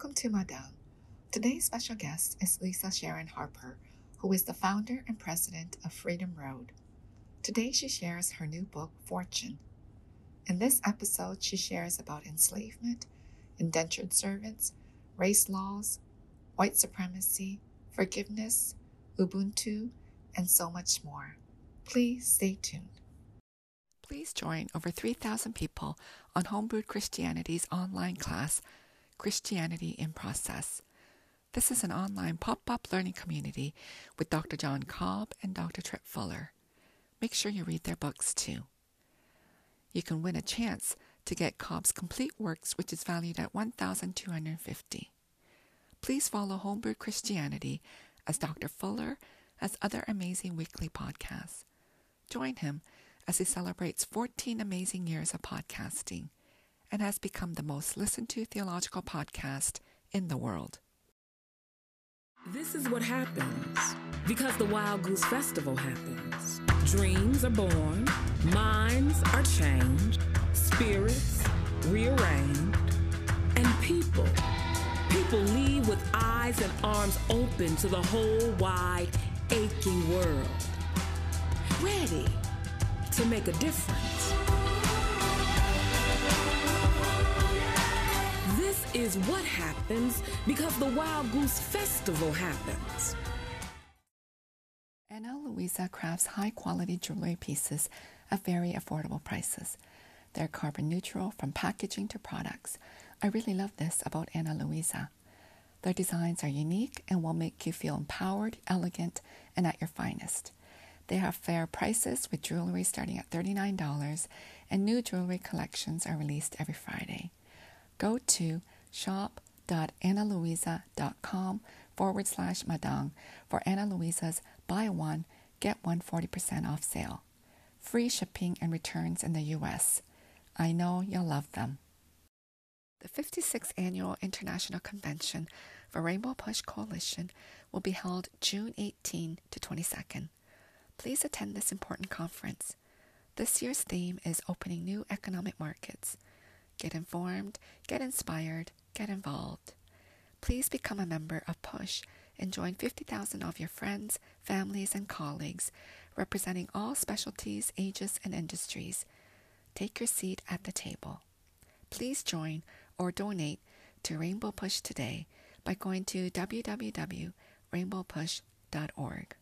Welcome to Madang. Today's special guest is Lisa Sharon Harper, who is the founder and president of Freedom Road. Today she shares her new book, Fortune. In this episode, she shares about enslavement, indentured servants, race laws, white supremacy, forgiveness, Ubuntu, and so much more. Please stay tuned. Please join over 3,000 people on Homebrewed Christianity's online class, Christianity in Process. This is an online pop up learning community with Dr. John Cobb and Dr. Tripp Fuller. Make sure you read their books too. You can win a chance to get Cobb's complete works, which is valued at 1250 Please follow Homebrewed Christianity as Dr. Fuller has other amazing weekly podcasts. Join him as he celebrates 14 amazing years of podcasting and has become the most listened to theological podcast in the world. This is what happens because the Wild Goose Festival happens. Dreams are born, minds are changed, spirits rearranged, and people, people leave with eyes and arms open to the whole wide, aching world. Ready to make a difference. Is what happens because the Wild Goose Festival happens. Ana Luisa crafts high quality jewelry pieces at very affordable prices. They're carbon neutral from packaging to products. I really love this about Ana Luisa. Their designs are unique and will make you feel empowered, elegant, and at your finest. They have fair prices with jewelry starting at $39, and new jewelry collections are released every Friday. Go to shop.analuisa.com forward slash madang for Ana Luisa's buy one, get one 40% off sale. Free shipping and returns in the U.S. I know you'll love them. The 56th Annual International Convention for Rainbow Push Coalition will be held June 18 to 22nd please attend this important conference. This year's theme is Opening New Economic Markets. Get informed, get inspired, get involved. Please become a member of PUSH and join 50,000 of your friends, families, and colleagues representing all specialties, ages, and industries. Take your seat at the table. Please join or donate to Rainbow Push today by going to www.rainbowpush.org.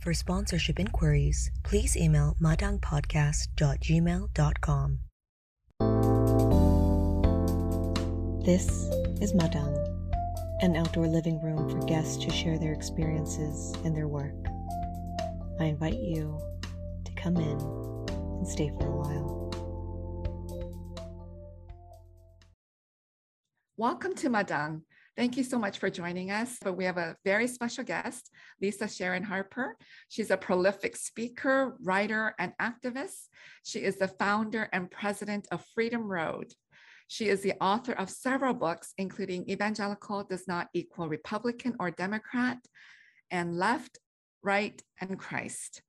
For sponsorship inquiries, please email madangpodcast.gmail.com. This is Madang, an outdoor living room for guests to share their experiences and their work. I invite you to come in and stay for a while. Welcome to Madang, Thank you so much for joining us. But we have a very special guest, Lisa Sharon Harper. She's a prolific speaker, writer, and activist. She is the founder and president of Freedom Road. She is the author of several books, including Evangelical Does Not Equal Republican or Democrat, and Left, Right, and Christ.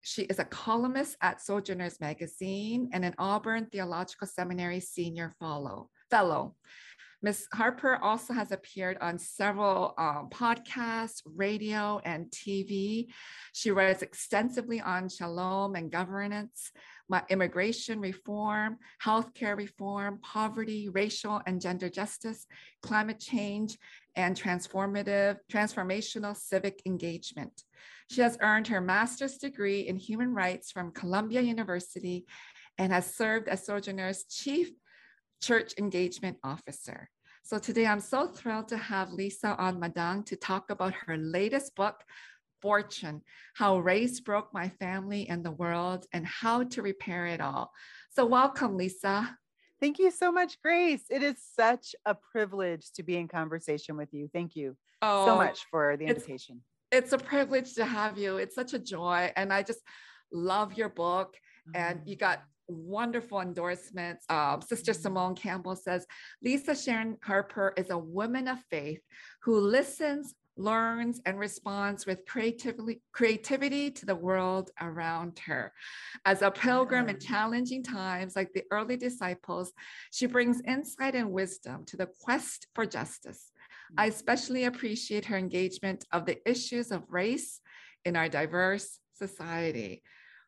She is a columnist at Sojourners Magazine and an Auburn Theological Seminary senior fellow. fellow. Ms. Harper also has appeared on several um, podcasts, radio, and TV. She writes extensively on shalom and governance, immigration reform, healthcare reform, poverty, racial and gender justice, climate change, and transformative, transformational civic engagement. She has earned her master's degree in human rights from Columbia University and has served as Sojourner's chief church engagement officer. So today I'm so thrilled to have Lisa on Madang to talk about her latest book, Fortune, How Race Broke My Family and the World and How to Repair It All. So welcome, Lisa. Thank you so much, Grace. It is such a privilege to be in conversation with you. Thank you oh, so much for the invitation. It's, it's a privilege to have you. It's such a joy. And I just love your book. Mm-hmm. And you got wonderful endorsements. Uh, Sister mm-hmm. Simone Campbell says Lisa Sharon Harper is a woman of faith who listens, learns, and responds with creativity, creativity to the world around her. As a pilgrim in challenging times like the early disciples, she brings insight and wisdom to the quest for justice. I mm. especially appreciate her engagement of the issues of race in our diverse society.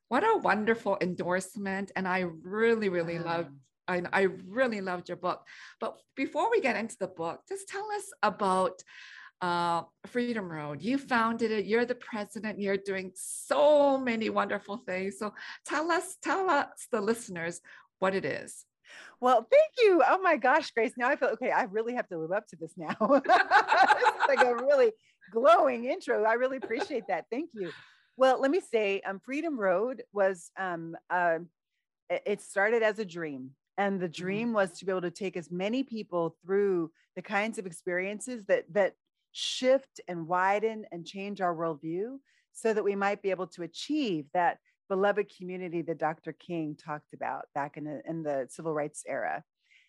What a wonderful endorsement. And I really, really wow. loved I, I really loved your book. But before we get into the book, just tell us about uh, Freedom Road. You founded it. You're the president. You're doing so many wonderful things. So tell us, tell us the listeners what it is. Well, thank you. Oh my gosh, Grace. Now I feel okay. I really have to live up to this now. it's like a really glowing intro. I really appreciate that. Thank you. Well, let me say, um, Freedom Road was um, uh, it started as a dream. And the mm-hmm. dream was to be able to take as many people through the kinds of experiences that that shift and widen and change our worldview so that we might be able to achieve that beloved community that Dr. King talked about back in the, in the civil rights era.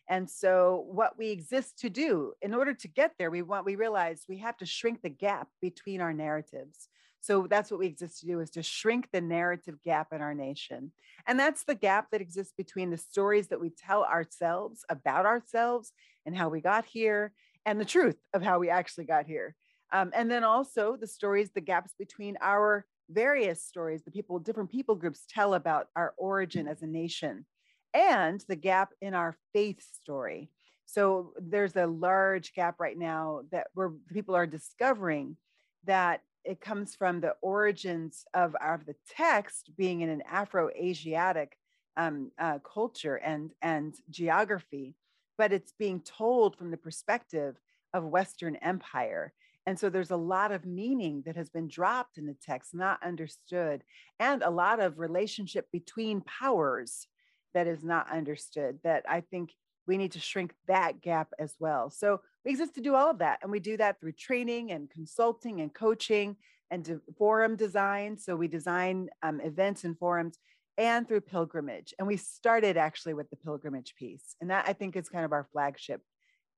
And so what we exist to do in order to get there, we want we realize we have to shrink the gap between our narratives. So that's what we exist to do is to shrink the narrative gap in our nation. And that's the gap that exists between the stories that we tell ourselves about ourselves and how we got here and the truth of how we actually got here. Um, and then also the stories, the gaps between our various stories, the people, different people groups tell about our origin as a nation and the gap in our faith story. So there's a large gap right now that where people are discovering that it comes from the origins of, of the text being in an Afro-Asiatic um, uh, culture and, and geography, but it's being told from the perspective of Western Empire. And so there's a lot of meaning that has been dropped in the text, not understood, and a lot of relationship between powers that is not understood that I think we need to shrink that gap as well. So we exist to do all of that. And we do that through training and consulting and coaching and forum design. So we design um, events and forums and through pilgrimage. And we started actually with the pilgrimage piece. And that I think is kind of our flagship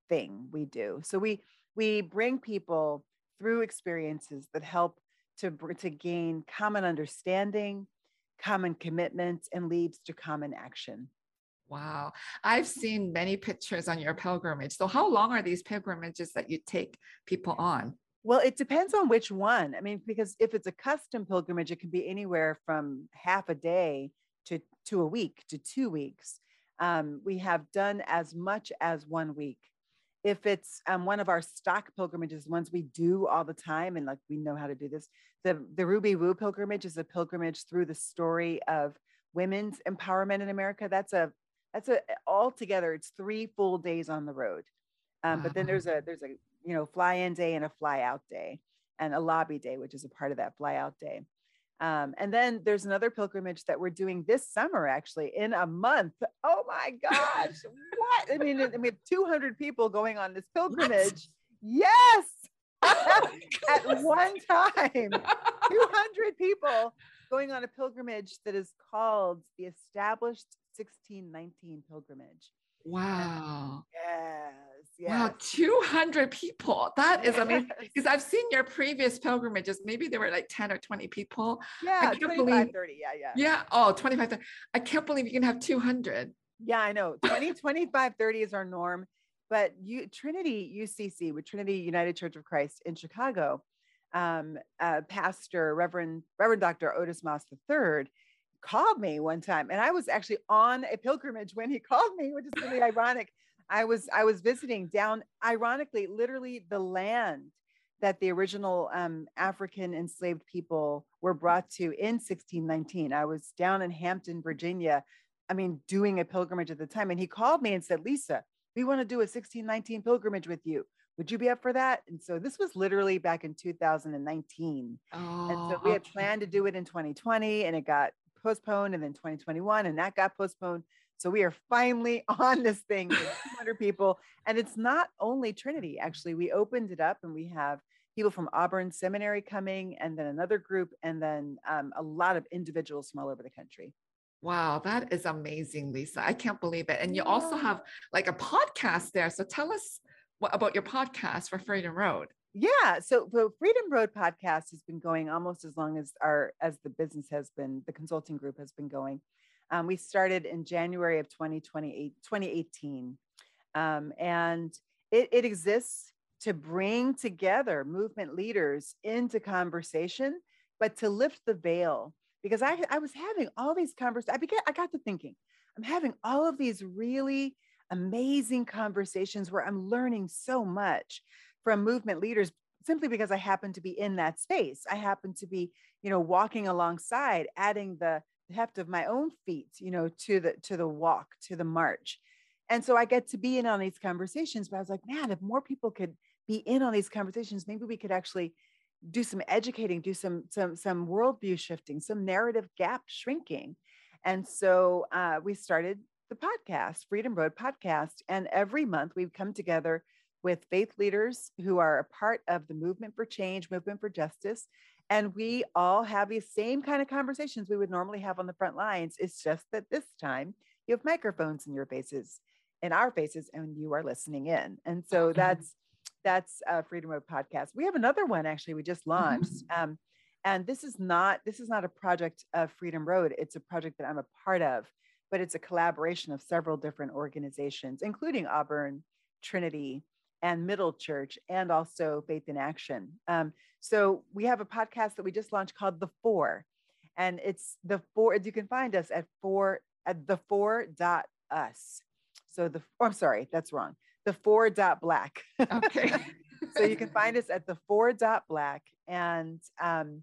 thing we do. So we we bring people through experiences that help to, to gain common understanding, common commitments and leads to common action. Wow. I've seen many pictures on your pilgrimage. So, how long are these pilgrimages that you take people on? Well, it depends on which one. I mean, because if it's a custom pilgrimage, it can be anywhere from half a day to, to a week to two weeks. Um, we have done as much as one week. If it's um, one of our stock pilgrimages, ones we do all the time, and like we know how to do this, the, the Ruby Woo pilgrimage is a pilgrimage through the story of women's empowerment in America. That's a that's a all together it's three full days on the road um, wow. but then there's a there's a you know fly in day and a fly out day and a lobby day which is a part of that fly out day um, and then there's another pilgrimage that we're doing this summer actually in a month oh my gosh what i mean i mean 200 people going on this pilgrimage what? yes oh at one time 200 people going on a pilgrimage that is called the established 1619 pilgrimage. Wow. Yes. Yes. Wow, 200 people. That is amazing. Because I've seen your previous pilgrimages. Maybe there were like 10 or 20 people. Yeah, 25, believe, 30. Yeah, yeah. Yeah. Oh, 25, 30. I can't believe you can have 200. Yeah, I know. 20, 25, 30 is our norm. But you, Trinity UCC, with Trinity United Church of Christ in Chicago, um, uh, Pastor Reverend Reverend Dr. Otis Moss III called me one time and I was actually on a pilgrimage when he called me, which is really ironic. I was I was visiting down, ironically, literally the land that the original um, African enslaved people were brought to in 1619. I was down in Hampton, Virginia. I mean, doing a pilgrimage at the time, and he called me and said, "Lisa, we want to do a 1619 pilgrimage with you. Would you be up for that?" And so this was literally back in 2019, oh, and so we had oh, planned to do it in 2020, and it got postponed and then 2021 and that got postponed. So we are finally on this thing with 200 people. And it's not only Trinity, actually. We opened it up and we have people from Auburn Seminary coming, and then another group, and then um, a lot of individuals from all over the country. Wow, that is amazing, Lisa. I can't believe it. And you yeah. also have like a podcast there. So tell us what, about your podcast for Freedom Road. yeah. So the Freedom Road podcast has been going almost as long as our as the business has been, the consulting group has been going. Um, we started in January of 2028, 2018. Um, and it, it exists to bring together movement leaders into conversation, but to lift the veil. Because I, I was having all these conversations, I began, I got to thinking, I'm having all of these really amazing conversations where I'm learning so much from movement leaders simply because I happen to be in that space. I happen to be, you know, walking alongside, adding the heft of my own feet, you know, to the to the walk, to the march. And so I get to be in on these conversations, but I was like, man, if more people could be in on these conversations, maybe we could actually do some educating, do some some some worldview shifting, some narrative gap shrinking. And so uh, we started the podcast, Freedom Road Podcast. And every month we come together with faith leaders who are a part of the movement for change, movement for justice. And we all have these same kind of conversations we would normally have on the front lines. It's just that this time you have microphones in your faces, in our faces, and you are listening in. And so that's that's a Freedom Road podcast. We have another one actually we just launched. Mm-hmm. Um, and this is not this is not a project of Freedom Road. It's a project that I'm a part of, but it's a collaboration of several different organizations, including Auburn, Trinity, and Middle Church, and also Faith in Action. Um, so we have a podcast that we just launched called The Four, and it's the four. You can find us at four at the four dot us. So the oh, I'm sorry, that's wrong. The four dot black. Okay. so you can find us at the four dot black, and um,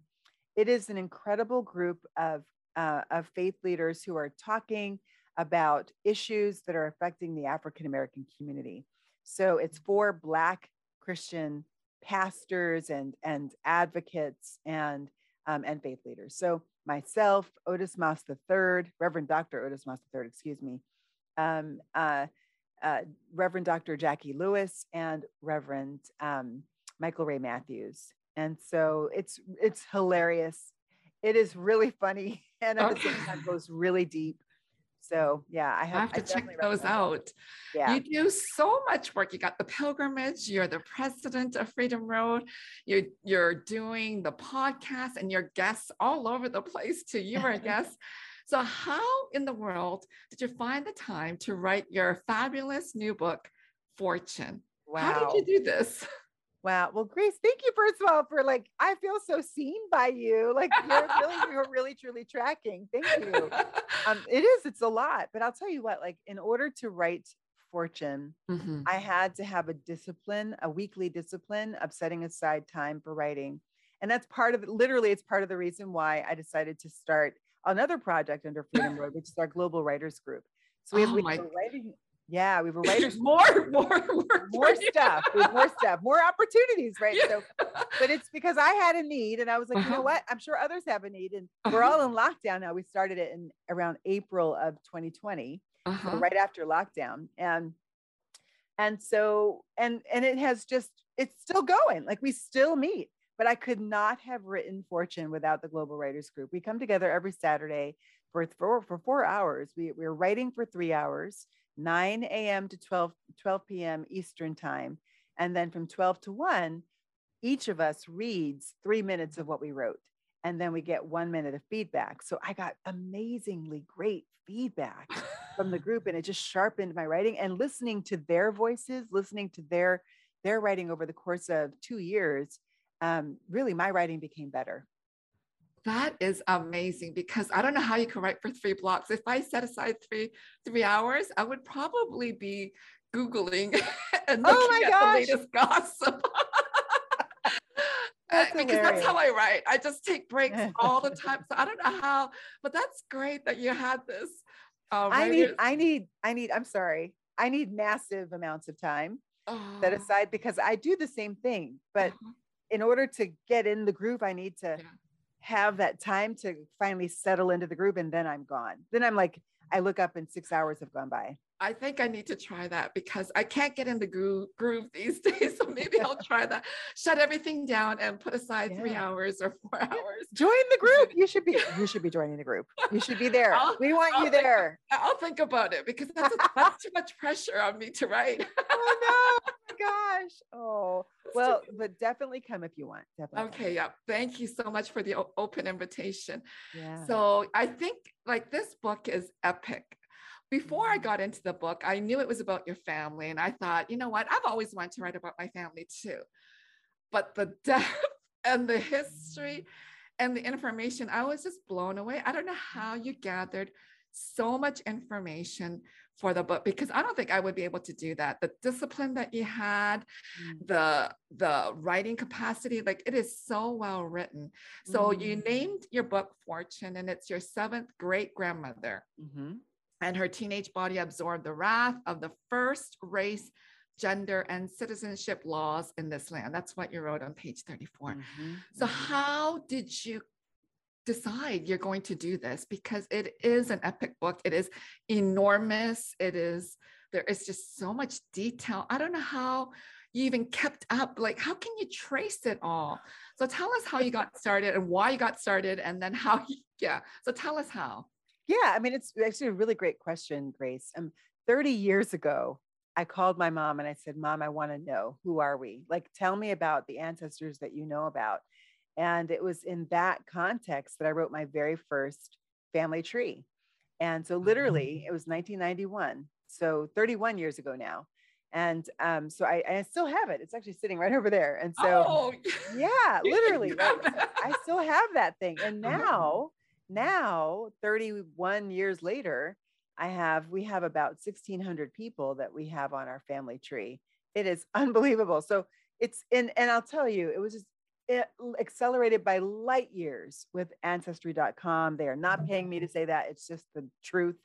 it is an incredible group of uh, of faith leaders who are talking about issues that are affecting the African American community. So it's for Black Christian pastors and, and advocates and, um, and faith leaders. So myself, Otis Moss III, Reverend Dr. Otis Moss III, excuse me, um, uh, uh, Reverend Dr. Jacqui Lewis, and Reverend um, Michael Ray Mathews. And so it's it's hilarious. It is really funny and at the same time goes really deep. So yeah, I have, I have to I check those out. Yeah. You do so much work. You got the pilgrimage, you're the president of Freedom Road, you're you're doing the podcast and your guests all over the place too. You were a guest. So how in the world did you find the time to write your fabulous new book, Fortune? Wow. How did you do this? Wow. Well, Grace, thank you first of all for like I feel so seen by you. Like you're really, you're really truly tracking. Thank you. Um, it is, it's a lot. But I'll tell you what, like in order to write fortune, mm-hmm. I had to have a discipline, a weekly discipline of setting aside time for writing. And that's part of it. Literally, it's part of the reason why I decided to start another project under Freedom Road, which is our global writers group. So we have, oh we writing yeah, we were writers. more, more, more, more stuff. more stuff, more opportunities, right? Yeah. So, but it's because I had a need, and I was like, uh-huh. you know uh-huh. what? I'm sure others have a need, and uh-huh. we're all in lockdown now. We started it in around April of 2020, uh-huh. so right after lockdown, and and so and and it has just it's still going. Like we still meet, but I could not have written Fortune without the Global Writers Group. We come together every Saturday for for for four hours. We we're writing for three hours 9 a.m. to 12, 12 p.m. Eastern time. And then from 12 to 1, each of us reads three minutes of what we wrote. And then we get one minute of feedback. So I got amazingly great feedback from the group and it just sharpened my writing and listening to their voices, listening to their their writing over the course of two years, um, really my writing became better. That is amazing because I don't know how you can write for three blocks. If I set aside three three hours, I would probably be googling and oh looking at gosh. the latest gossip. That's because that's how I write. I just take breaks all the time. So I don't know how, but that's great that you had this. Uh, I need, I need, I need. I'm sorry. I need massive amounts of time set aside because I do the same thing. But uh-huh. in order to get in the groove, I need to. Yeah have that time to finally settle into the group and then I'm gone. Then I'm like, I look up and six hours have gone by. I think I need to try that because I can't get in the groove, groove these days. So maybe I'll try that. Shut everything down and put aside yeah. three hours or four hours. Join the group. You should be. You should be joining the group. You should be there. I'll, we want I'll you think, there. I'll think about it because that's, a, that's too much pressure on me to write. oh no! Oh, gosh. Oh well, but definitely come if you want. Definitely. Okay, yeah. Thank you so much for the open invitation. Yeah. So I think like this book is epic. Before I Mhm. got into the book, I knew it was about your family, and I thought, you know what? I've always wanted to write about my family too. But the depth and the history and the information, I was just blown away. I don't know how you gathered so much information for the book because I don't think I would be able to do that. The discipline that you had, Mm. the the writing capacity, like it is so well written. So you Mm. named your book Fortune, and it's your seventh great grandmother, Mhm. and her teenage body absorbed the wrath of the first race, gender, and citizenship laws in this land. That's what you wrote on page 34. Mhm. So, Mhm. how did you decide you're going to do this? Because it is an epic book. It is enormous. It is, there is just so much detail. I don't know how you even kept up. Like, how can you trace it all? So, tell us how you got started and why you got started, and then how, you, yeah. So, tell us how. Yeah, I mean, it's actually a really great question, Grace. Um, 30 years ago, I called my mom and I said, Mom, I want to know who are we? Like, tell me about the ancestors that you know about. And it was in that context that I wrote my very first family tree. And so, literally, it was 1991. So, 31 years ago now. And um, so I, I still have it. It's actually sitting right over there. And so, oh, yeah, literally, right? I still have that thing. And Uh-huh. now, now, 31 years later, I have we have about 1600 people that we have on our family tree. It is unbelievable. So it's in and I'll tell you, it was just it, accelerated by light years with ancestry.com. They are not paying me to say that. It's just the truth.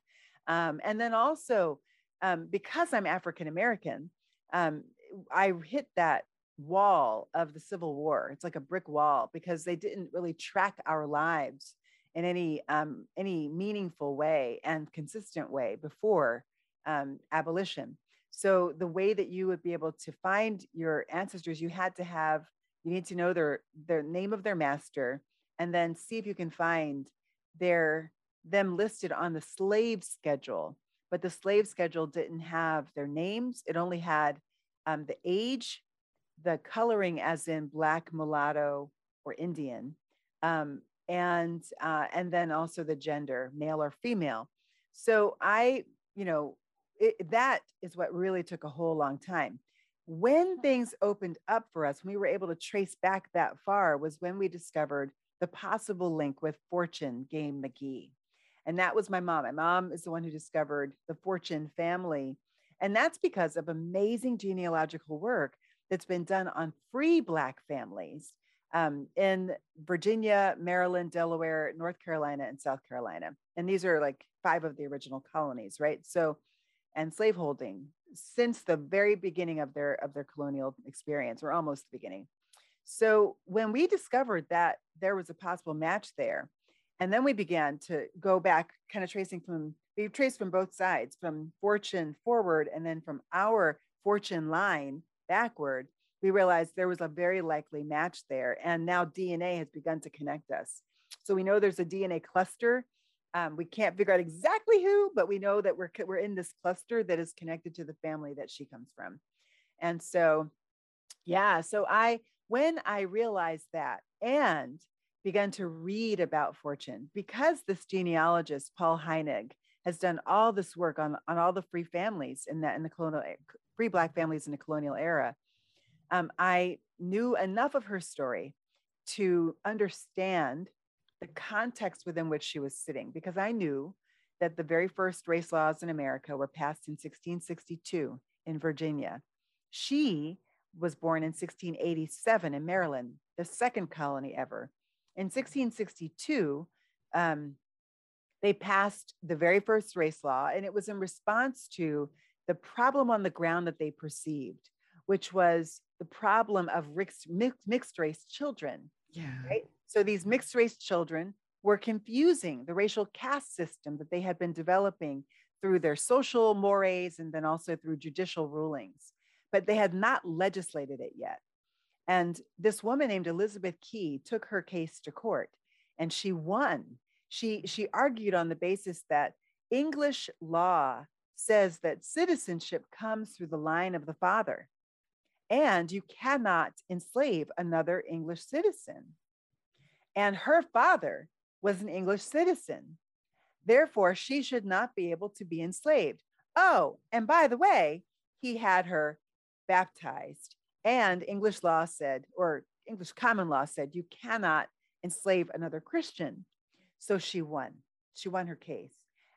Um, and then also um, because I'm African American, um, I hit that wall of the Civil War. It's like a brick wall because they didn't really track our lives in any um, any meaningful way and consistent way before um, abolition. So the way that you would be able to find your ancestors, you had to have you need to know their their name of their master, and then see if you can find their them listed on the slave schedule. But the slave schedule didn't have their names; it only had um, the age, the coloring, as in black, mulatto, or Indian, um, and uh, and then also the gender, male or female. So I, you know, it, that is what really took a whole long time. When things opened up for us, when we were able to trace back that far, was when we discovered the possible link with Fortune Game McGee. And that was my mom. My mom is the one who discovered the Fortune family. And that's because of amazing genealogical work that's been done on free Black families um, in Virginia, Maryland, Delaware, North Carolina, and South Carolina. And these are like five of the original colonies, right? So, and slaveholding since the very beginning of their of their colonial experience, or almost the beginning. So when we discovered that there was a possible match there, and then we began to go back, kind of tracing from we traced from both sides, from fortune forward, and then from our fortune line backward we realized there was a very likely match there. And now DNA has begun to connect us. So we know there's a DNA cluster. Um, we can't figure out exactly who, but we know that we're, we're in this cluster that is connected to the family that she comes from. And so, yeah, so I, when I realized that and began to read about fortune, because this genealogist, Paul Heinegg, has done all this work on, on all the free families in that in the colonial free black families in the colonial era um, I knew enough of her story to understand the context within which she was sitting, because I knew that the very first race laws in America were passed in 1662 in Virginia. She was born in 1687 in Maryland, the second colony ever. In 1662, um, they passed the very first race law, and it was in response to the problem on the ground that they perceived, which was the problem of mixed, mixed race children. Yeah. Right. So these mixed race children were confusing the racial caste system that they had been developing through their social mores and then also through judicial rulings, but they had not legislated it yet. And this woman named Elizabeth Key took her case to court and she won. She, she argued on the basis that English law says that citizenship comes through the line of the father and you cannot enslave another English citizen. And her father was an English citizen. Therefore, she should not be able to be enslaved. Oh, and by the way, he had her baptized. And English law said, or English common law said, you cannot enslave another Christian. So she won. She won her case.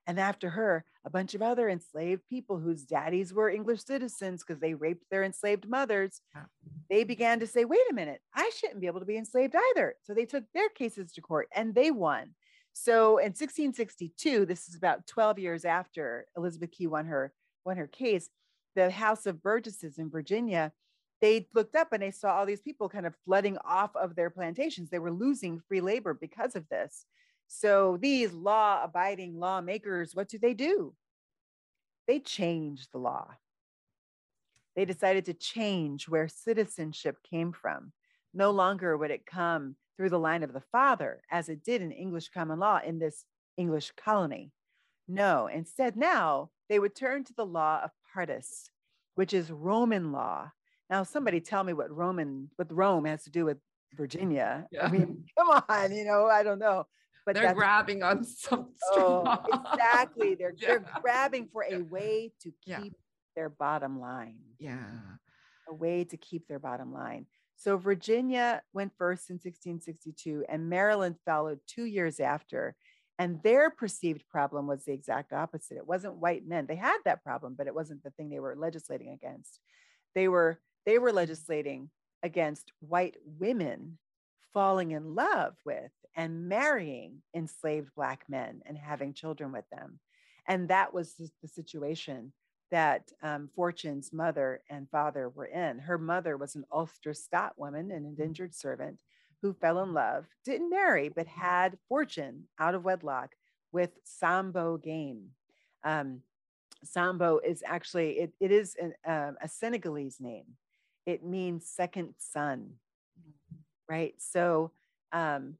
And after her, a bunch of other enslaved people whose daddies were English citizens because they raped their enslaved mothers, they began to say, wait a minute, I shouldn't be able to be enslaved either. So they took their cases to court and they won. So in 1662, this is about 12 years after Elizabeth Key won her, won her case, the House of Burgesses in Virginia, they looked up and they saw all these people kind of flooding off of their plantations. They were losing free labor because of this. So these law abiding lawmakers, what do they do? They change the law. They decided to change where citizenship came from. No longer would it come through the line of the father, as it did in English common law in this English colony. No, instead, now they would turn to the law of partus, which is Roman law. Now, somebody tell me what Roman, what Rome has to do with Virginia. Yeah. I mean, come on, you know, I don't know but they're grabbing on some oh, exactly. They're yeah. they're grabbing for a way to keep yeah. their bottom line. Yeah. A way to keep their bottom line. So virginia went first in 1662 and maryland followed two years after. And their perceived problem was the exact opposite. It wasn't white men. They had that problem but it wasn't the thing they were legislating against. They were they were legislating against white women falling in love with and marrying enslaved Black men and having children with them. And that was the situation that um, Fortune's mother and father were in. Her mother was an Ulster Scot woman, an indentured servant who fell in love, didn't marry, but had Fortune out of wedlock with Sambo Game. Um, Sambo is actually, it, it is an, um, a Senegalese name. It means second son, right? So um,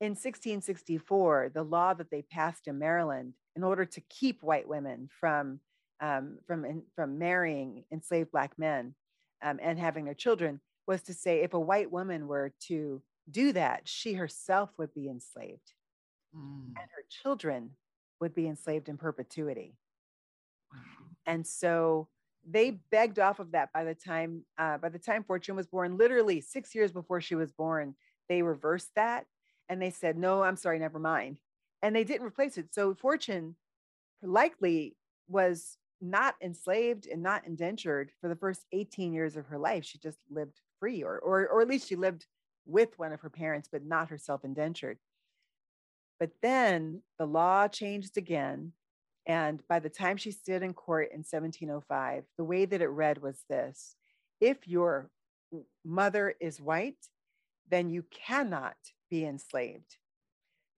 in 1664, the law that they passed in Maryland in order to keep white women from um, from from marrying enslaved black men um, and having their children was to say if a white woman were to do that, she herself would be enslaved, mm. and her children would be enslaved in perpetuity. Wow. And so they begged off of that by the time uh, by the time Fortune was born, literally six years before she was born, they reversed that and they said, no, I'm sorry, never mind. And they didn't replace it. So Fortune likely was not enslaved and not indentured for the first 18 years of her life. She just lived free, or, or, or at least she lived with one of her parents, but not herself indentured. But then the law changed again. And by the time she stood in court in 1705, the way that it read was this if your mother is white, then you cannot be enslaved.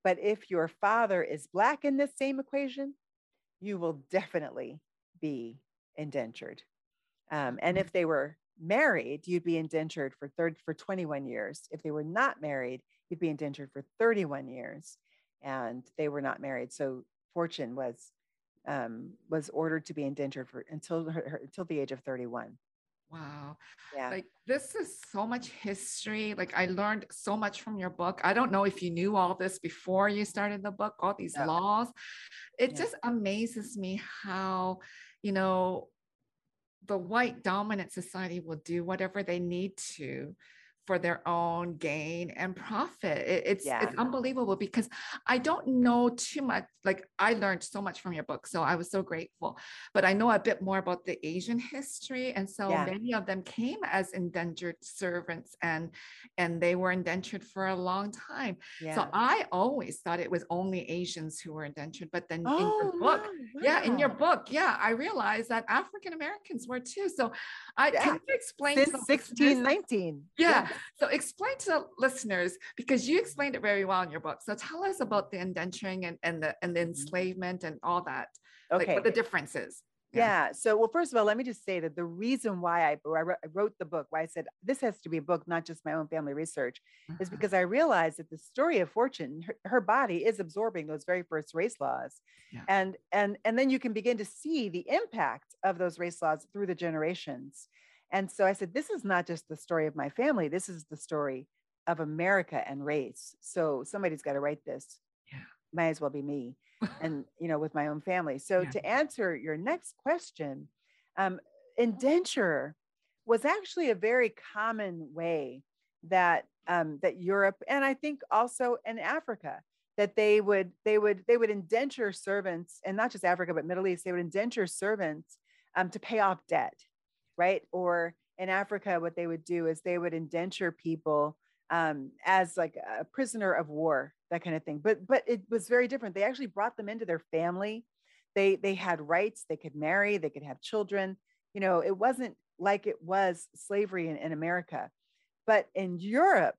But if your father is Black in this same equation, you will definitely be indentured. Um, and if they were married, you'd be indentured for third for 21 years. If they were not married, you'd be indentured for 31 years. And they were not married. So Fortune was um, was ordered to be indentured for until her, her, until the age of 31. Wow. Yeah. Like this is so much history. Like I learned so much from your book. I don't know if you knew all this before you started the book, all these laws. It yeah. just amazes me how, you know, the white dominant society will do whatever they need to for their own gain and profit. It, it's yeah. it's unbelievable because I don't know too much. Like I learned so much from your book, so I was so grateful. But I know a bit more about the Asian history, and so yeah. many of them came as indentured servants, and and they were indentured for a long time. Yeah. So I always thought it was only Asians who were indentured, but then oh, in your oh, book, wow. yeah, in your book, yeah, I realized that African Americans were too. So I can you explain since 1619. Yeah. So explain to the listeners because you explained it very well in your book. So tell us about the indenturing and, and the and the mm-hmm. enslavement and all that. Okay. Like what the differences. Yeah. yeah. So, well, first of all, let me just say that the reason why I, I, wrote the book, why I said this has to be a book, not just my own family research, uh-huh. is because I realized that the story of Fortune, her, her, body is absorbing those very first race laws, yeah. and and and then you can begin to see the impact of those race laws through the generations. And so I said, this is not just the story of my family, this is the story of America and race. So somebody's got to write this. Yeah. Might as well be me. and you know, with my own family. So Yeah. to answer your next question, um, indenture was actually a very common way that um, that Europe and I think also in Africa that they would they would they would indenture servants and not just Africa but Middle East they would indenture servants um, to pay off debt, right? Or in Africa, what they would do is they would indenture people um, as like a prisoner of war, that kind of thing. But but it was very different. They actually brought them into their family. They they had rights. They could marry. They could have children. You know, it wasn't like it was slavery in, in America, but in Europe,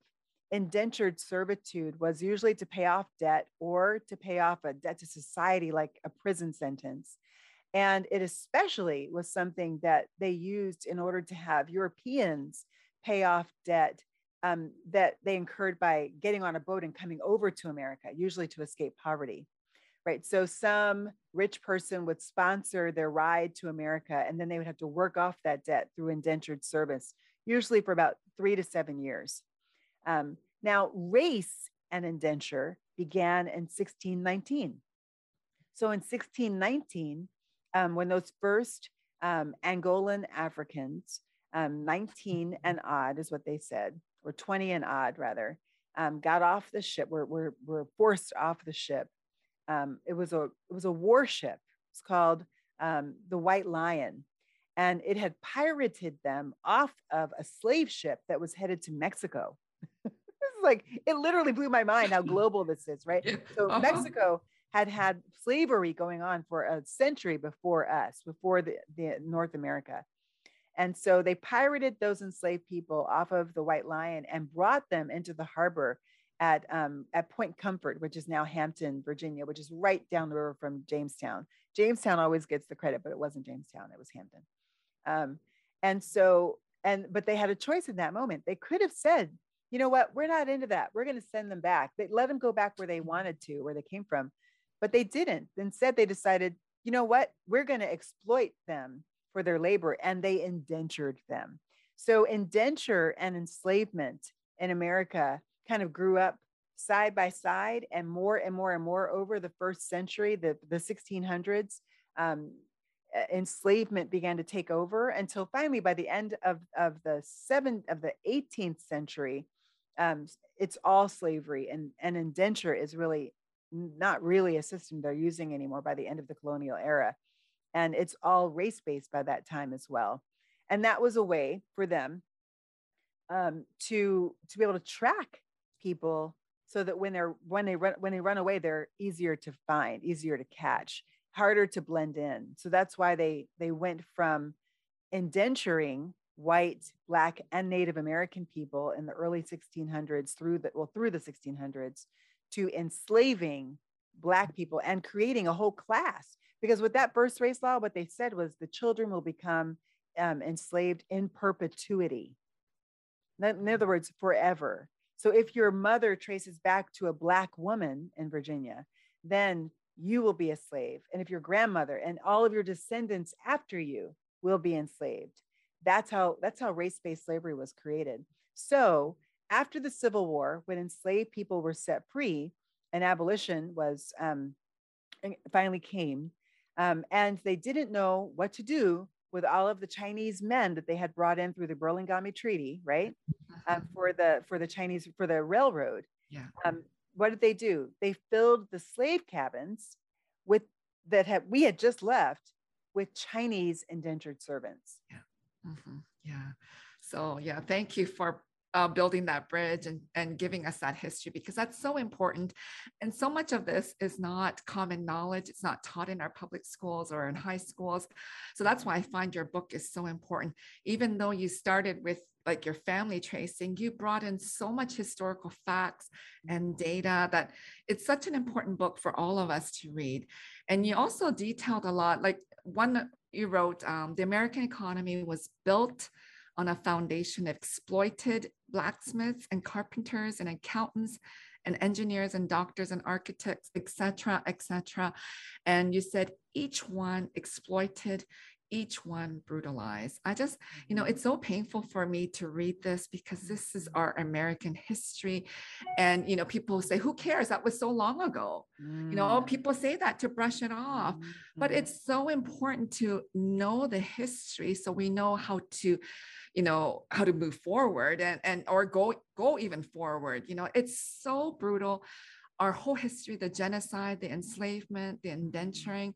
indentured servitude was usually to pay off debt or to pay off a debt to society, like a prison sentence. And it especially was something that they used in order to have Europeans pay off debt um, that they incurred by getting on a boat and coming over to America, usually to escape poverty. Right. So some rich person would sponsor their ride to America, and then they would have to work off that debt through indentured service, usually for about three to seven years. Um, now, race and indenture began in 1619. So in 1619, um, when those first um, Angolan Africans, um, 19 and odd is what they said, or 20 and odd rather, um, got off the ship, were, were, were forced off the ship. Um, it was a it was a warship. It's called um, the White Lion, and it had pirated them off of a slave ship that was headed to Mexico. this is like it literally blew my mind how global this is, right? So Uh-huh. Mexico had had slavery going on for a century before us, before the, the North America. And so they pirated those enslaved people off of the White Lion and brought them into the harbor at um, at Point Comfort, which is now Hampton, Virginia, which is right down the river from Jamestown. Jamestown always gets the credit, but it wasn't Jamestown; it was Hampton. Um, and so, and but they had a choice in that moment. They could have said, "You know what? We're not into that. We're going to send them back." They let them go back where they wanted to, where they came from, but they didn't. Instead, they decided, "You know what? We're going to exploit them for their labor," and they indentured them. So, indenture and enslavement in America kind of grew up side by side and more and more and more over the first century, the, the 1600s. Um, enslavement began to take over until finally by the end of, of the seventh of the 18th century um, it's all slavery and, and indenture is really not really a system they're using anymore by the end of the colonial era and it's all race-based by that time as well. And that was a way for them um, to to be able to track people so that when they're when they run when they run away they're easier to find easier to catch harder to blend in. So that's why they they went from indenturing white black and native american people in the early 1600s through the well through the 1600s to enslaving black people and creating a whole class because with that first race law what they said was the children will become um, enslaved in perpetuity in other words forever so if your mother traces back to a black woman in Virginia, then you will be a slave. And if your grandmother and all of your descendants after you will be enslaved. That's how that's how race-based slavery was created. So after the Civil War, when enslaved people were set free and abolition was um, finally came, um, and they didn't know what to do with all of the Chinese men that they had brought in through the Burlingame Treaty, right? um, for the for the Chinese for the railroad. Yeah. Um, what did they do? They filled the slave cabins with that had we had just left with Chinese indentured servants. Mhm. Yeah. So yeah, thank you for uh, building that bridge and, and giving us that history because that's so important. And so much of this is not common knowledge. It's not taught in our public schools or in high schools. So that's why I find your book is so important. Even though you started with like your family tracing, you brought in so much historical facts and data that it's such an important book for all of us to read. And you also detailed a lot, like one you wrote, um, the American economy was built on a foundation of exploited blacksmiths and carpenters and accountants and engineers and doctors and architects, etc., cetera, et cetera. And you said each one exploited each one brutalized. I just, you know, it's so painful for me to read this because this is our American history. And, you know, people say, who cares? That was so long ago. Mm. You know, mm. people say that to brush it off. Mm-hmm. But it's so important to know the history so we know how to, you know, how to move forward and, and or go go even forward. You know, it's so brutal. Our whole history, the genocide, the enslavement, the indenturing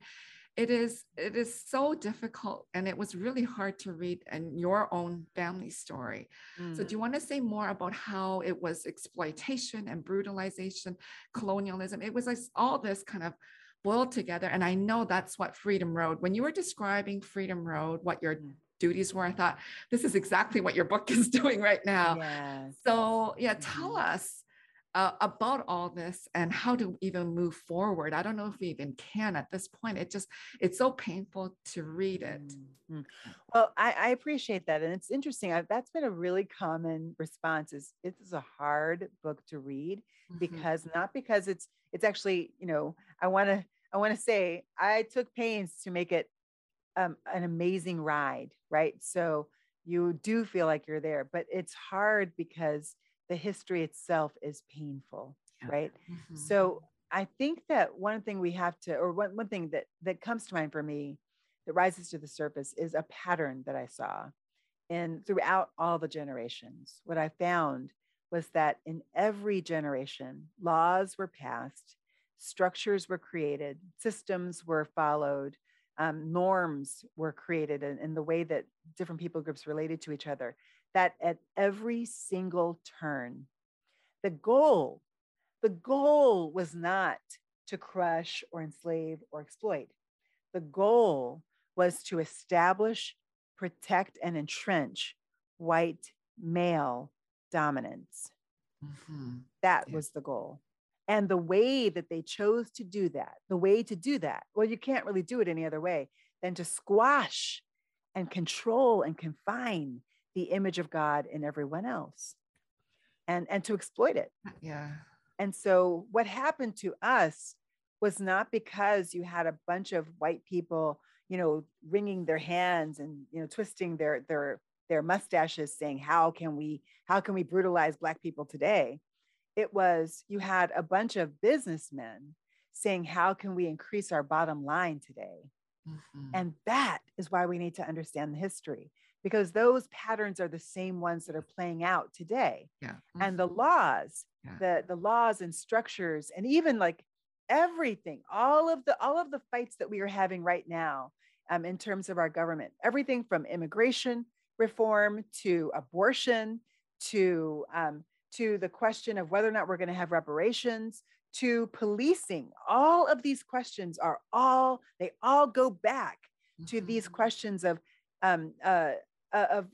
it is it is so difficult and it was really hard to read in your own family story mm. so do you mm. want to say more about how it was exploitation and brutalization colonialism it was like all this kind of boiled together and i know that's what freedom road when you were describing freedom road what your mm. duties were i thought this is exactly what your book is doing right now yes. so yeah tell mm-hmm. us uh, about all this and how to even move forward. I don't know if we even can at this point. It just it's so painful to read it. Mm-hmm. Well, I, I, appreciate that, and it's interesting. I, that's been a really common response. Is it is a hard book to read mm-hmm. because not because it's it's actually you know I want to I want to say I took pains to make it um, an amazing ride, right? So you do feel like you're there, but it's hard because the history itself is painful, yeah. right? Mm-hmm. So I think that one thing we have to, or one, one thing that that comes to mind for me that rises to the surface is a pattern that I saw in throughout all the generations. What I found was that in every generation, laws were passed, structures were created, systems were followed, um, norms were created in, in the way that different people groups related to each other that at every single turn, the goal, the goal was not to crush or enslave or exploit. The goal was to establish, protect, and entrench white male dominance. Mm-hmm. That yeah. was the goal. And the way that they chose to do that, the way to do that, well, you can't really do it any other way than to squash and control and confine the image of God in everyone else and and to exploit it. Yeah. And so what happened to us was not because you had a bunch of white people, you know, wringing their hands and you know twisting their their their mustaches saying how can we how can we brutalize black people today? It was you had a bunch of businessmen saying how can we increase our bottom line today? Mm-hmm. And that is why we need to understand the history because those patterns are the same ones that are playing out today. Yeah. And the mm-hmm. laws, yeah. the the laws and structures and even like everything, all of the all of the fights that we are having right now um, in terms of our government, everything from immigration reform to abortion to um, to the question of whether or not we're going to have reparations to policing all of these questions are all they all go back mm-hmm. to these mm-hmm. questions of um, uh, of,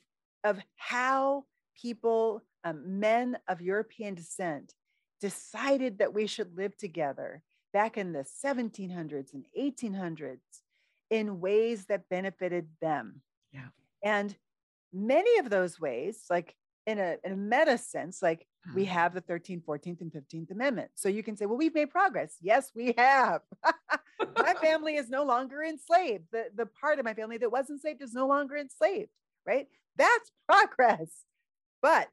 of how people, um, men of European descent, decided that we should live together back in the 1700s and 1800s in ways that benefited them. Yeah. And many of those ways, like in a, in a meta sense, like we mm-hmm. have the 13th, 14th, and 15th Amendment. So you can say, well, we've made progress. Yes, we have. my family is no longer enslaved. The, the part of my family that was enslaved is no longer enslaved right? That's progress. But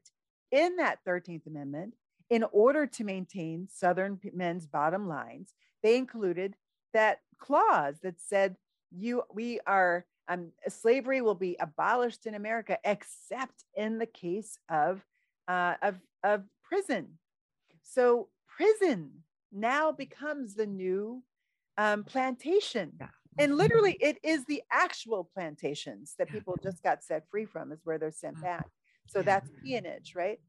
in that 13th Amendment, in order to maintain Southern men's bottom lines, they included that clause that said, "You, we are um, slavery will be abolished in America, except in the case of uh, of of prison." So prison now becomes the new um, plantation. Yeah and literally it is the actual plantations that people just got set free from is where they're sent mm-hmm. back. So that's peonage right?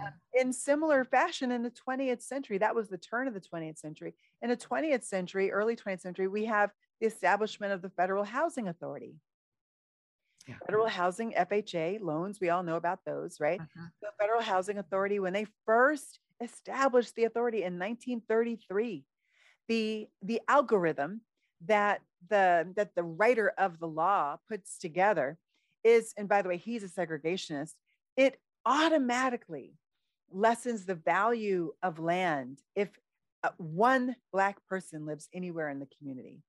Uh, in similar fashion in the 20th century that was the turn of the 20th century. In the 20th century early 20th century we have the establishment of the federal housing authority. Yeah. federal housing fha loans we all know about those right? Uh-huh. the federal housing authority when they first established the authority in 1933 the the algorithm that the that the writer of the law puts together is and by the way he's a segregationist it automatically lessens the value of land if uh, one black person lives anywhere in the community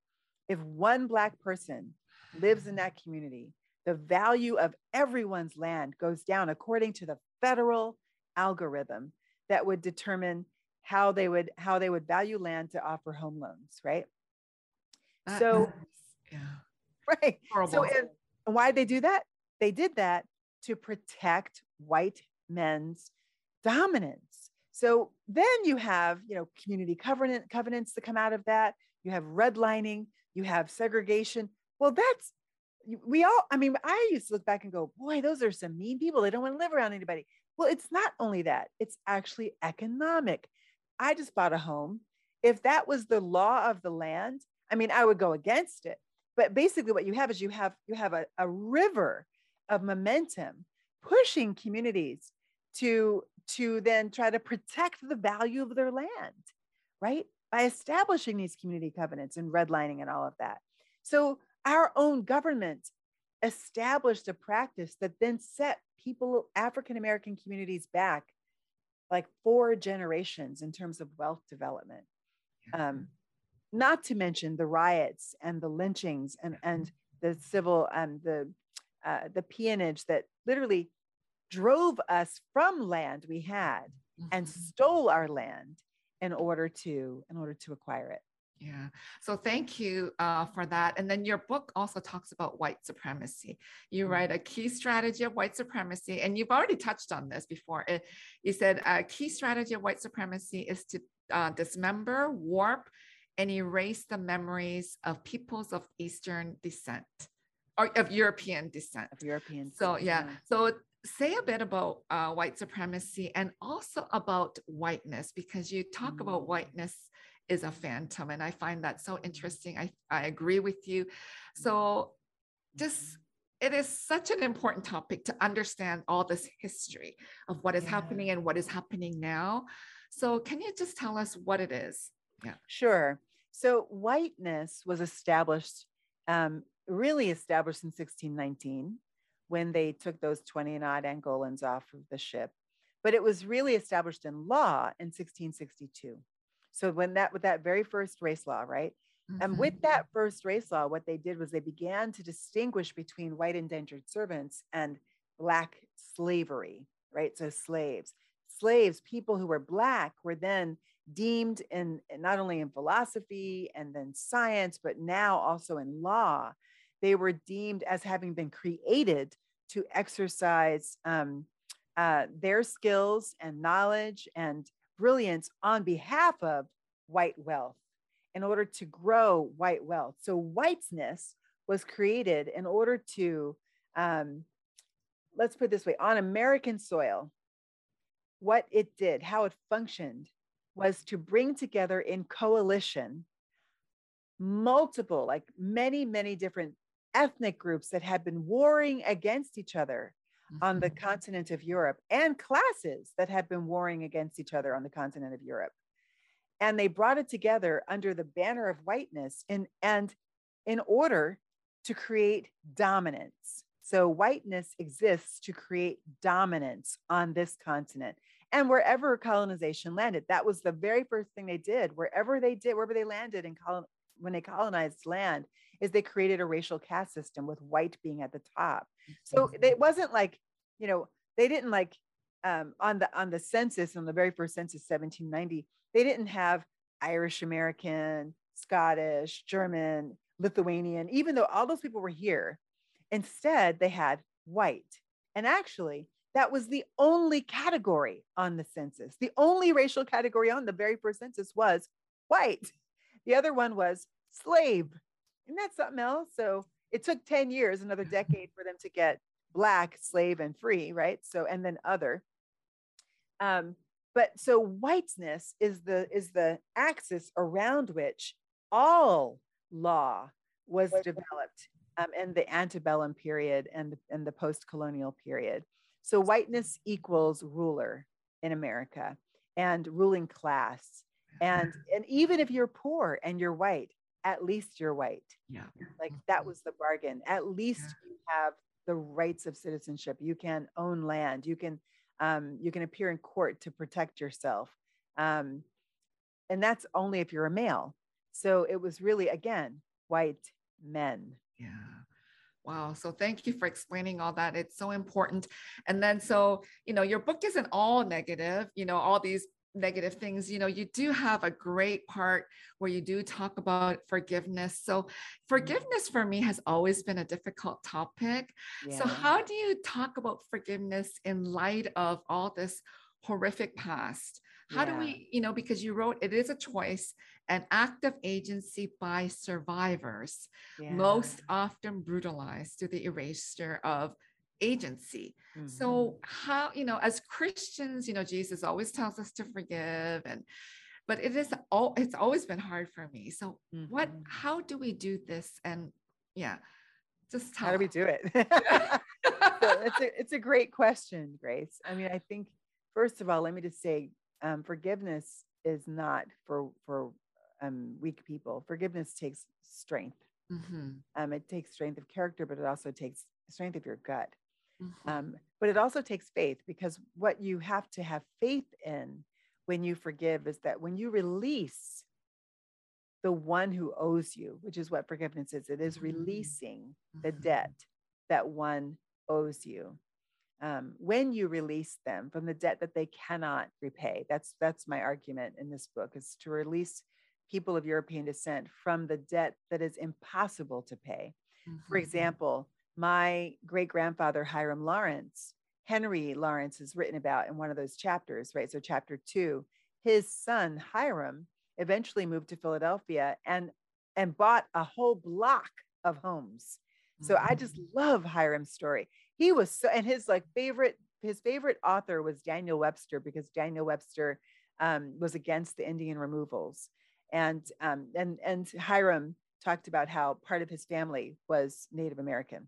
if one black person lives in that community, the value of everyone's land goes down according to the federal algorithm that would determine how they would how they would value land to offer home loans, right? That so uh, yeah. right. Horrible. So and why did they do that? They did that to protect white men's dominance. So then you have, you know, community covenant covenants that come out of that. You have redlining, you have segregation. Well, that's we all, I mean, I used to look back and go, boy, those are some mean people. They don't want to live around anybody. Well, it's not only that, it's actually economic. I just bought a home. If that was the law of the land, I mean, I would go against it. But basically, what you have is you have you have a, a river of momentum pushing communities to to then try to protect the value of their land, right? By establishing these community covenants and redlining and all of that. So our own government established a practice that then set people, African American communities back like four generations in terms of wealth development. Um, not to mention the riots and the lynchings and, and the civil and the uh, the peonage that literally drove us from land we had and Mhm. stole our land in order to in order to acquire it. Yeah. So thank you uh, for that. And then your book also talks about white supremacy. You Mhm. write a key strategy of white supremacy, and you've already touched on this before. It, you said a key strategy of white supremacy is to uh, dismember, warp, and erase the memories of peoples of Eastern descent or of European descent. Of European. So yeah. So say a bit about uh, white supremacy and also about whiteness because you talk about Mm. whiteness is a phantom, and I find that so interesting. I I agree with you. So just it is such an important topic to understand all this history of what is Yeah. happening and what is happening now. So can you just tell us what it is? Yeah. Sure. So whiteness was established, um, really established in 1619 when they took those 20 and odd Angolans off of the ship. But it was really established in law in 1662. So when that with that very first race law, right? And Mhm. with that first race law, what they did was they began to distinguish between white indentured servants and black slavery, right? So slaves. Slaves, people who were black, were then deemed in not only in philosophy and then science, but now also in law. They were deemed as having been created to exercise um, uh, their skills and knowledge and brilliance on behalf of white wealth in order to grow white wealth. So whiteness was created in order to, um, let's put it this way, on American soil, what it did, how it functioned, was to bring together in coalition multiple, like many, many different ethnic groups that had been warring against each other on the Mhm. continent of Europe and classes that had been warring against each other on the continent of Europe. And they brought it together under the banner of whiteness in, and in order to create dominance. So whiteness exists to create dominance on this continent. And wherever colonization landed, that was the very first thing they did. Wherever they did, wherever they landed in colon, when they colonized land, is they created a racial caste system with white being at the top so Mhm. it wasn't like you know they didn't like um, on the on the census on the very first census 1790 they didn't have irish american scottish german lithuanian even though all those people were here instead they had white. And actually that was the only category on the census. The only racial category on the very first census was white. The other one was slave. Isn't that something else? So it took 10 years, another decade for them to get black, slave, and free, right? So, and then other. Um, but so whiteness is the is the axis around which all law was developed um, in the antebellum period and the, and the post-colonial period. So whiteness equals ruler in America and ruling class. And, and even if you're poor and you're white, at least you're white. Yeah. like that was the bargain. At least you have the rights of citizenship. You can own land. You can um, you can appear in court to protect yourself. Um, and that's only if you're a male. So it was really again white men Yeah. Wow. So thank you for explaining all that. It's so important. And then, so, you know, your book isn't all negative, you know, all these negative things, you know, you do have a great part where you do talk about forgiveness. So, Mm-hmm. forgiveness for me has always been a difficult topic. So, how do you talk about forgiveness in light of all this horrific past? How do we, you know, because you wrote it is a choice, an act of agency by survivors, Yeah. most often brutalized through the erasure of agency. Mhm. So how, you know, as Christians, you know, Jesus always tells us to forgive and but it is all it's always been hard for me. So what Mhm. how do we do this? And yeah, just how do we do it? so it's a it's a great question, Grace. I mean, I think first of all, let me just say, um, forgiveness is not for for um, weak people. Forgiveness takes strength. Mhm, Um, it takes strength of character, but it also takes strength of your gut. mhm, Um, but it also takes faith because what you have to have faith in when you forgive is that when you release the one who owes you, which is what forgiveness is, it is Mhm. releasing the mhm. debt that one owes you. Um, when you release them from the debt that they cannot repay, that's that's my argument in this book is to release people of European descent from the debt that is impossible to pay. For Mhm, example, my great grandfather Hiram Lawrence, Henry Lawrence is written about in one of those chapters, right? So chapter two, his son Hiram eventually moved to Philadelphia and and bought a whole block of homes. So I just mhm. love Hiram's story. He was so, and his like favorite, his favorite author was Daniel Webster because Daniel Webster um, was against the Indian removals, and um, and and Hiram talked about how part of his family was Native American.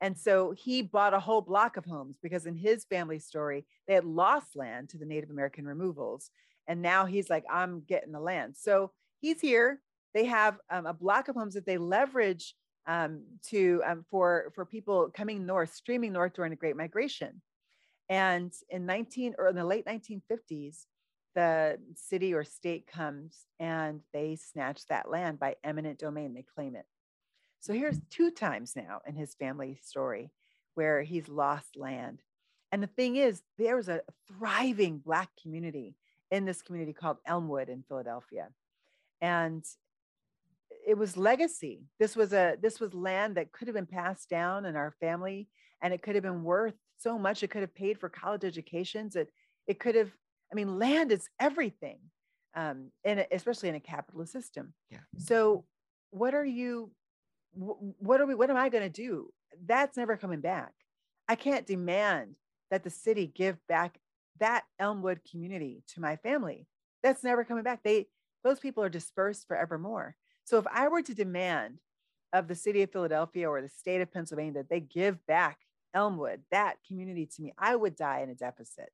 And so he bought a whole block of homes because in his family story, they had lost land to the Native American removals. And now he's like, I'm getting the land. So he's here. They have um, a block of homes that they leverage um, to um, for for people coming north, streaming north during the Great Migration. And in 19 or in the late 1950s, the city or state comes and they snatch that land by eminent domain. They claim it. So here's two times now in his family story where he's lost land. And the thing is, there was a thriving Black community in this community called Elmwood in Philadelphia. And it was legacy. This was a this was land that could have been passed down in our family, and it could have been worth so much. It could have paid for college educations. It it could have. I mean, land is everything, um, in a, especially in a capitalist system. Yeah. So, what are you? What are we? What am I going to do? That's never coming back. I can't demand that the city give back that Elmwood community to my family. That's never coming back. They those people are dispersed forevermore. So if I were to demand of the city of Philadelphia or the state of Pennsylvania that they give back Elmwood, that community to me, I would die in a deficit.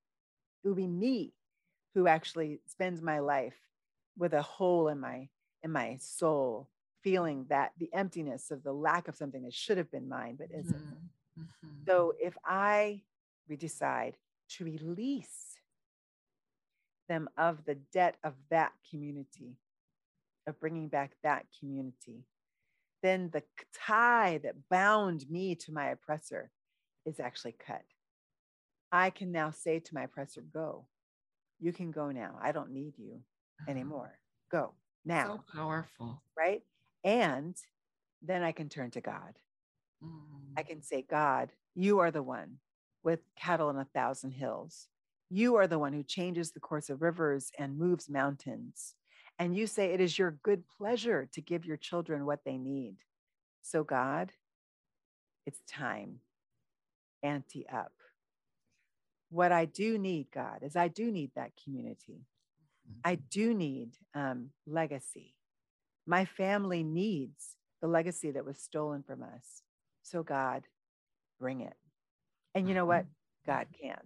It would be me who actually spends my life with a hole in my in my soul, feeling that the emptiness of the lack of something that should have been mine but isn't. Mhm, mhm. So if I we decide to release them of the debt of that community, of bringing back that community, then the tie that bound me to my oppressor is actually cut. I can now say to my oppressor, Go. You can go now. I don't need you anymore. Go now. So powerful. right? And then I can turn to God. Mm, I can say, God, you are the one with cattle on a thousand hills. You are the one who changes the course of rivers and moves mountains. And you say it is your good pleasure to give your children what they need. So, God, it's time. Ante up. What I do need, God, is I do need that community. I do need um, legacy. My family needs the legacy that was stolen from us. So, God, bring it. And you know what? God can.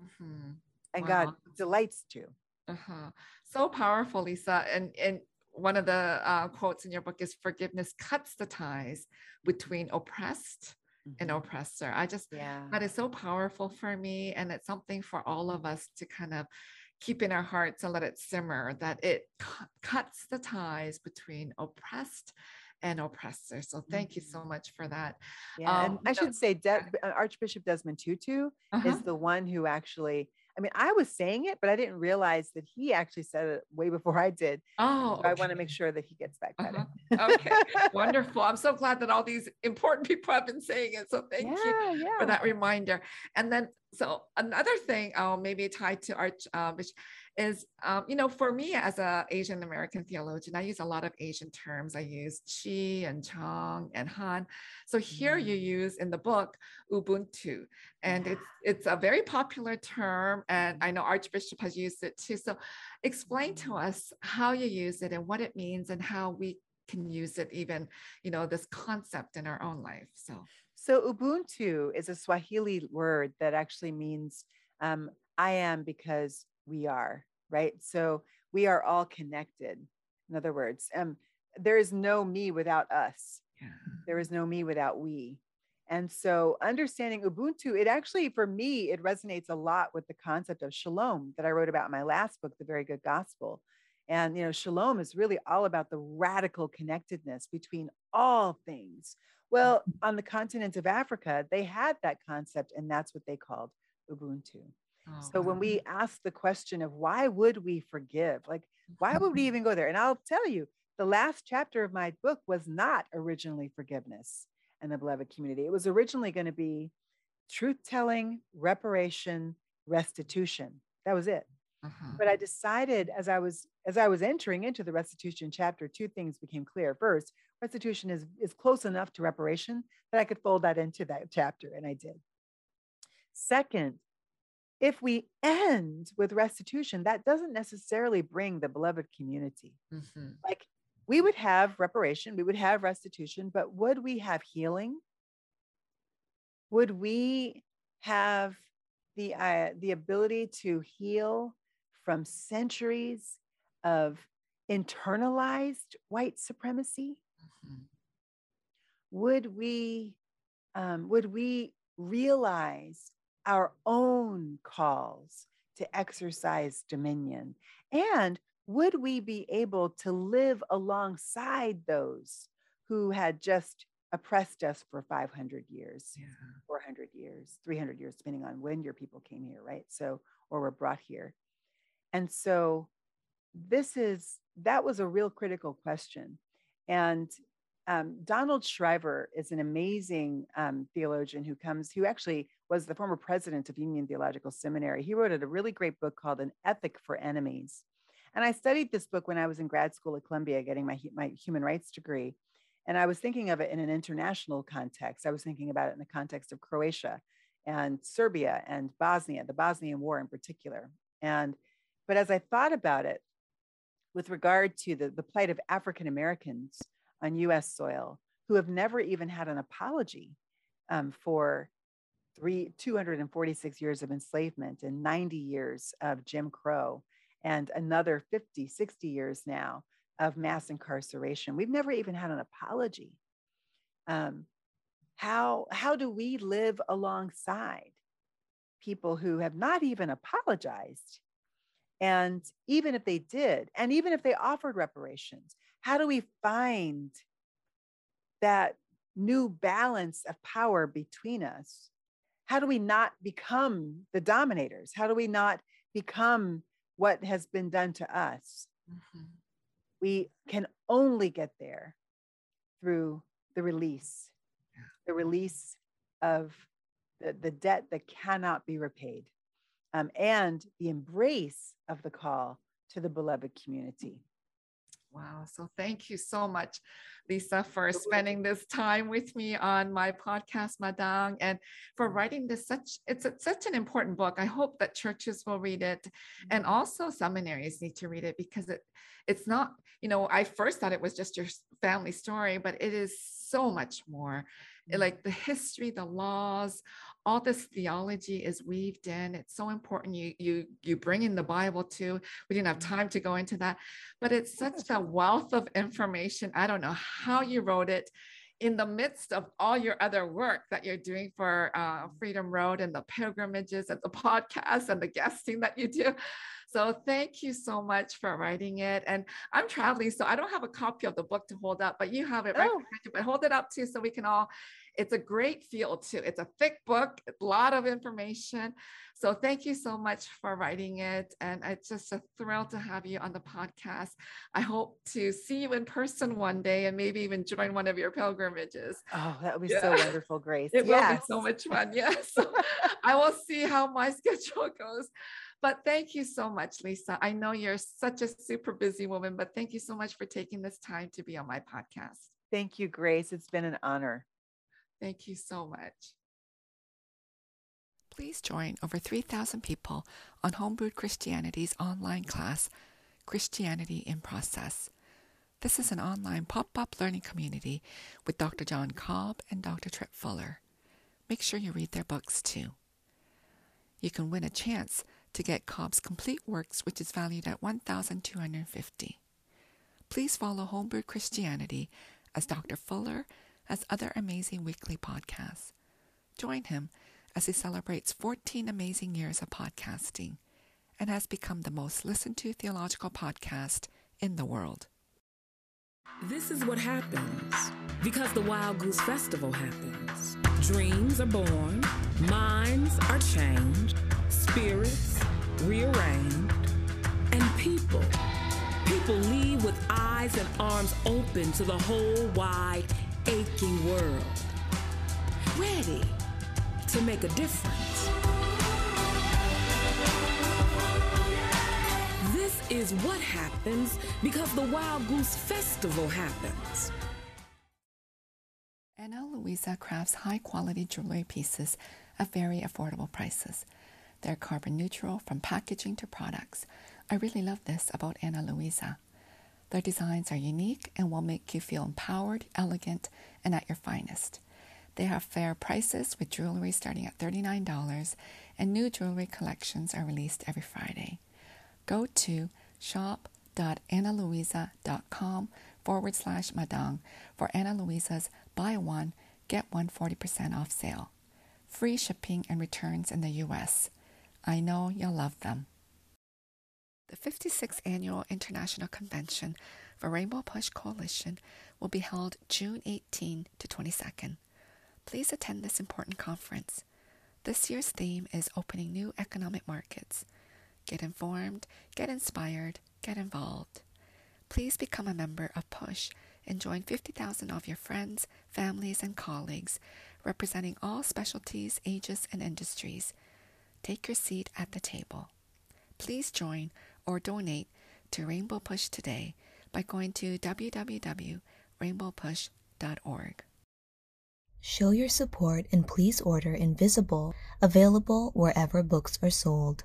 mhm. And Wow. God delights to. Uh-huh. So powerful, Lisa. And and one of the uh, quotes in your book is forgiveness cuts the ties between oppressed and Mhm. oppressor. I just Yeah. that is so powerful for me. And it's something for all of us to kind of keep in our hearts and let it simmer that it cu- cuts the ties between oppressed and oppressor. So thank you so Mhm. much for that. Yeah, Um, and I should say De- Archbishop Desmond Tutu Uh-huh. is the one who actually. I mean, I was saying it, but I didn't realize that he actually said it way before I did. Oh, So I want to make sure that he gets that credit. Uh-huh. Okay, Wonderful. I'm so glad that all these important people have been saying it. So thank you. yeah, yeah. for that reminder. And then, so another thing, uh, maybe tied to Arch, uh, Bishop, is, um, you know, for me as a Asian American theologian, I use a lot of Asian terms. I use Chi and Chong and Han. So here Mm. you use in the book Ubuntu, and it's it's a very popular term, and I know Archbishop has used it too. So explain to us how you use it and what it means, and how we can use it even, you know, this concept in our own life. So. So Ubuntu is a Swahili word that actually means um, I am because we are, right? So we are all connected. In other words, um, there is no me without us. Yeah. There is no me without we. And so understanding Ubuntu, it actually, for me, it resonates a lot with the concept of shalom that I wrote about in my last book, The Very Good Gospel. And, you know, shalom is really all about the radical connectedness between all things. Well, on the continent of Africa, they had that concept, and that's what they called Ubuntu. Oh, So when we ask the question of why would we forgive, like, why would we even go there? And I'll tell you, the last chapter of my book was not originally forgiveness and the beloved community. It was originally going to be truth telling, reparation, restitution. That was it. Uh-huh. But I decided as I was as I was entering into the restitution chapter, two things became clear. First, restitution is is close enough to reparation that I could fold that into that chapter, and I did. Second, if we end with restitution, that doesn't necessarily bring the beloved community. Mhm. Like we would have reparation, we would have restitution, but would we have healing? Would we have the uh, the ability to heal from centuries of internalized white supremacy? Mhm. would we um, would we realize our own calls to exercise dominion and would we be able to live alongside those who had just oppressed us for 500 years Yeah. 400 years 300 years depending on when your people came here right? So or were brought here. And so this is that was a real critical question. And um, Donald Shriver is an amazing um, theologian who comes, who actually was the former president of Union Theological Seminary. He wrote a really great book called An Ethic for Enemies. And I studied this book when I was in grad school at Columbia getting my, my human rights degree. And I was thinking of it in an international context. I was thinking about it in the context of Croatia and Serbia and Bosnia, the Bosnian War in particular. And but as I thought about it, with regard to the, the plight of African Americans on US soil who have never even had an apology um, for three, 246 years of enslavement and 90 years of Jim Crow and another 50, 60 years now of mass incarceration. We've never even had an apology. Um, how, how do we live alongside people who have not even apologized? And even if they did, and even if they offered reparations, how do we find that new balance of power between us? How do we not become the dominators? How do we not become what has been done to us? Mhm. We can only get there through the release, the release of the, the debt that cannot be repaid, um, and the embrace of the call to the beloved community. Wow. So thank you so much, Lisa, for spending this time with me on my podcast, Madang, and for writing this such it's a, such an important book. I hope that churches will read it and also seminaries need to read it because it it's not, you know, I first thought it was just your family story, but it is so much more. It- Like the history, the laws, all this theology is weaved in. It's so important. You you you bring in the Bible too. We didn't have time to go into that, but it's such a wealth of information. I don't know how you wrote it. in the midst of all your other work that you're doing for uh, Freedom Road and the pilgrimages and the podcast and the guesting that you do. So thank you so much for writing it. And I'm traveling, so I don't have a copy of the book to hold up, but you have it right Oh. behind you. But hold it up too so we can all. It's a great feel too. It's a thick book, a lot of information. So thank you so much for writing it. And it's just a thrill to have you on the podcast. I hope to see you in person one day and maybe even join one of your pilgrimages. Oh, that would be Yeah. so wonderful, Grace. It will be so much fun. Yes. I will see how my schedule goes. But thank you so much, Lisa. I know you're such a super busy woman, but thank you so much for taking this time to be on my podcast. Thank you, Grace. It's been an honor. Thank you so much. Please join over 3,000 people on Homebrewed Christianity's online class, Christianity in Process. This is an online pop up learning community with Dr. John Cobb and Dr. Tripp Fuller. Make sure you read their books too. You can win a chance to get Cobb's complete works, which is valued at 1250 Please follow Homebrewed Christianity as Dr. Fuller has other amazing weekly podcasts. Join him as he celebrates 14 amazing years of podcasting and has become the most listened to theological podcast in the world. This is what happens because the Wild Goose Festival happens. Dreams are born, minds are changed, spirits rearranged, and people, people leave with eyes and arms open to the whole wide, aching world, ready to make a difference. This is what happens because the Wild Goose Festival happens. Ana Luisa crafts high quality jewelry pieces at very affordable prices. They're carbon neutral from packaging to products. I really love this about Ana Luisa. Their designs are unique and will make you feel empowered, elegant, and at your finest. They have fair prices with jewelry starting at $39, and new jewelry collections are released every Friday. Go to shop.analuisa.com forward slash madang for Ana Luisa's buy one, get one 40% off sale. Free shipping and returns in the U.S. I know you'll love them. The 56th Annual International Convention for Rainbow Push Coalition will be held June 18 to 22nd. Please attend this important conference. This year's theme is Opening New Economic Markets. Get informed, get inspired, get involved. Please become a member of PUSH and join 50,000 of your friends, families, and colleagues representing all specialties, ages, and industries. Take your seat at the table. Please join or donate to Rainbow Push today by going to www.rainbowpush.org. Show your support and please order Invisible, available wherever books are sold.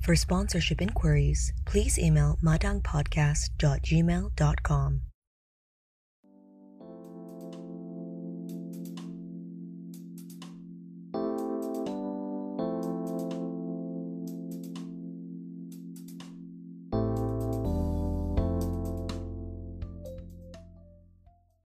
For sponsorship inquiries, please email madangpodcast.gmail.com.